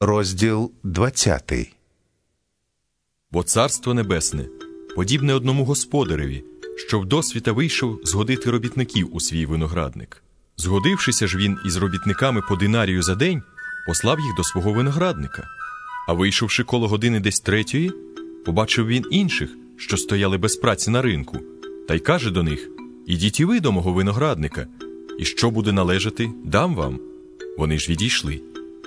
Розділ 20. Бо царство небесне подібне одному господареві, що вдосвіта вийшов згодити робітників у свій виноградник. Згодившися ж він із робітниками по динарію за день, послав їх до свого виноградника. А вийшовши коло години десь третьої, побачив він інших, що стояли без праці на ринку, та й каже до них: Ідіть і ви до мого виноградника, і що буде належати, дам вам. Вони ж відійшли.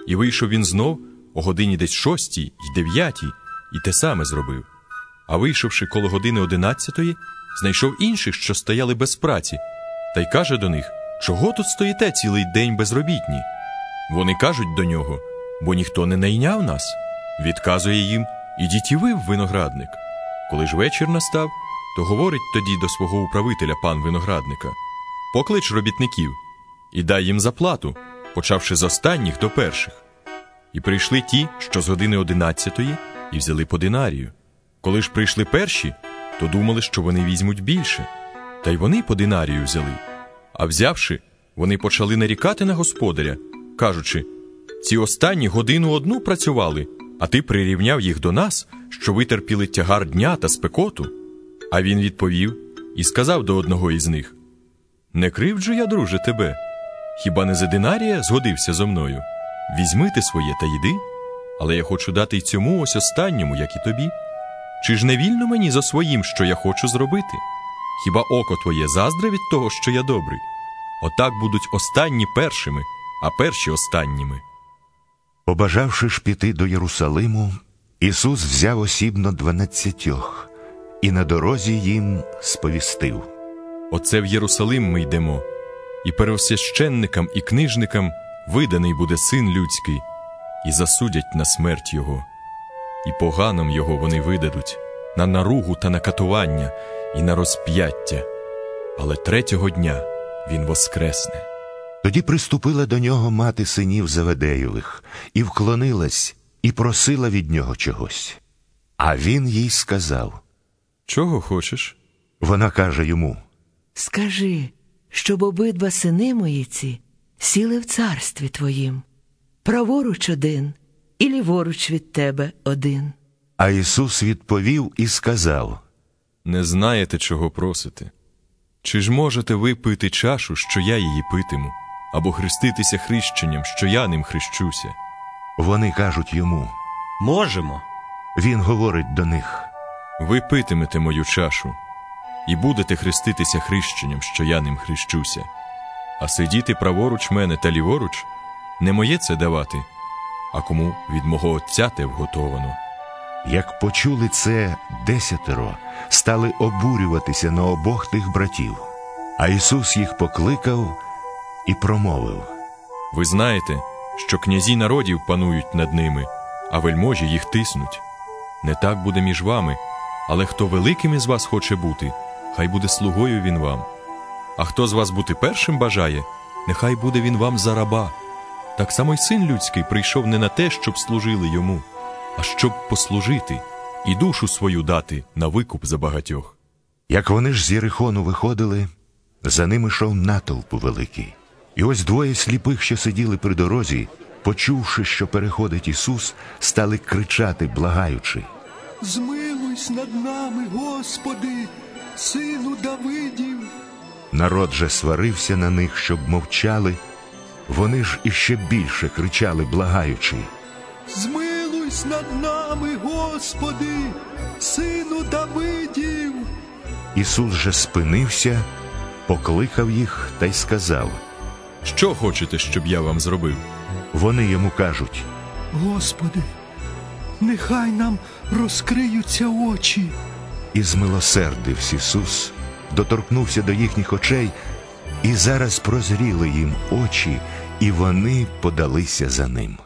І вийшов він знов о годині десь шостій й дев'ятій, і те саме зробив. А вийшовши коло години одинадцятої, знайшов інших, що стояли без праці, та й каже до них: Чого тут стоїте цілий день безробітні? Вони кажуть до нього, бо ніхто не найняв нас. Відказує їм: Ідіть і ви в виноградник. Коли ж вечір настав, то говорить тоді до свого управителя пан виноградника: Поклич робітників і дай їм заплату, почавши з останніх до перших. І прийшли ті, що з години одинадцятої, і взяли по динарію. Коли ж прийшли перші, то думали, що вони візьмуть більше. Та й вони по динарію взяли. А взявши, вони почали нарікати на господаря, кажучи: ці останні годину одну працювали, а ти прирівняв їх до нас, що витерпіли тягар дня та спекоту. А він відповів і сказав до одного із них: Не кривджу я, друже, тебе. Хіба не за динарія згодився зо мною? Візьми ти своє та йди, але я хочу дати й цьому ось останньому, як і тобі. Чи ж не вільно мені за своїм, що я хочу зробити? Хіба око твоє заздре від того, що я добрий? Отак будуть останні першими, а перші останніми. Побажавши ж піти до Єрусалиму, Ісус взяв осібно дванадцятьох і на дорозі їм сповістив. Оце в Єрусалим ми йдемо, і первосвященникам і книжникам виданий буде син людський, і засудять на смерть його, і поганам його вони видадуть, на наругу та на катування, і на розп'яття. Але третього дня він воскресне. Тоді приступила до нього мати синів Заведеєвих, і вклонилась, і просила від нього чогось. А він їй сказав. Чого хочеш? Вона каже йому: Скажи, щоб обидва сини мої ці сіли в царстві твоїм, праворуч один і ліворуч від тебе один. А Ісус відповів і сказав: Не знаєте, чого просите. Чи ж можете ви пити чашу, що я її питиму, або хреститися хрещенням, що я ним хрещуся? Вони кажуть йому. Можемо. Він говорить до них. Ви питимете мою чашу, і будете хреститися хрещенням, що я ним хрещуся. А сидіти праворуч мене та ліворуч не моє це давати, а кому від мого Отця те вготовано. Як почули це десятеро, стали обурюватися на обох тих братів. А Ісус їх покликав і промовив. Ви знаєте, що князі народів панують над ними, а вельможі їх тиснуть. Не так буде між вами, але хто великим із вас хоче бути, хай буде слугою він вам. А хто з вас бути першим бажає, нехай буде він вам за раба. Так само й син людський прийшов не на те, щоб служили йому, а щоб послужити і душу свою дати на викуп за багатьох. Як вони ж з Єрихону виходили, за ними йшов натовп великий. І ось двоє сліпих, що сиділи при дорозі, почувши, що переходить Ісус, стали кричати, благаючи. Змилуйся над нами, Господи, сину Давидів. Народ же сварився на них, щоб мовчали. Вони ж іще більше кричали, благаючи. Змилуйся над нами, Господи, сину Давидів. Ісус же спинився, покликав їх та й сказав. Що хочете, щоб я вам зробив? Вони йому кажуть. Господи, нехай нам розкриються очі. І змилосердився Ісус, доторкнувся до їхніх очей, і зараз прозріли їм очі, і вони подалися за ним.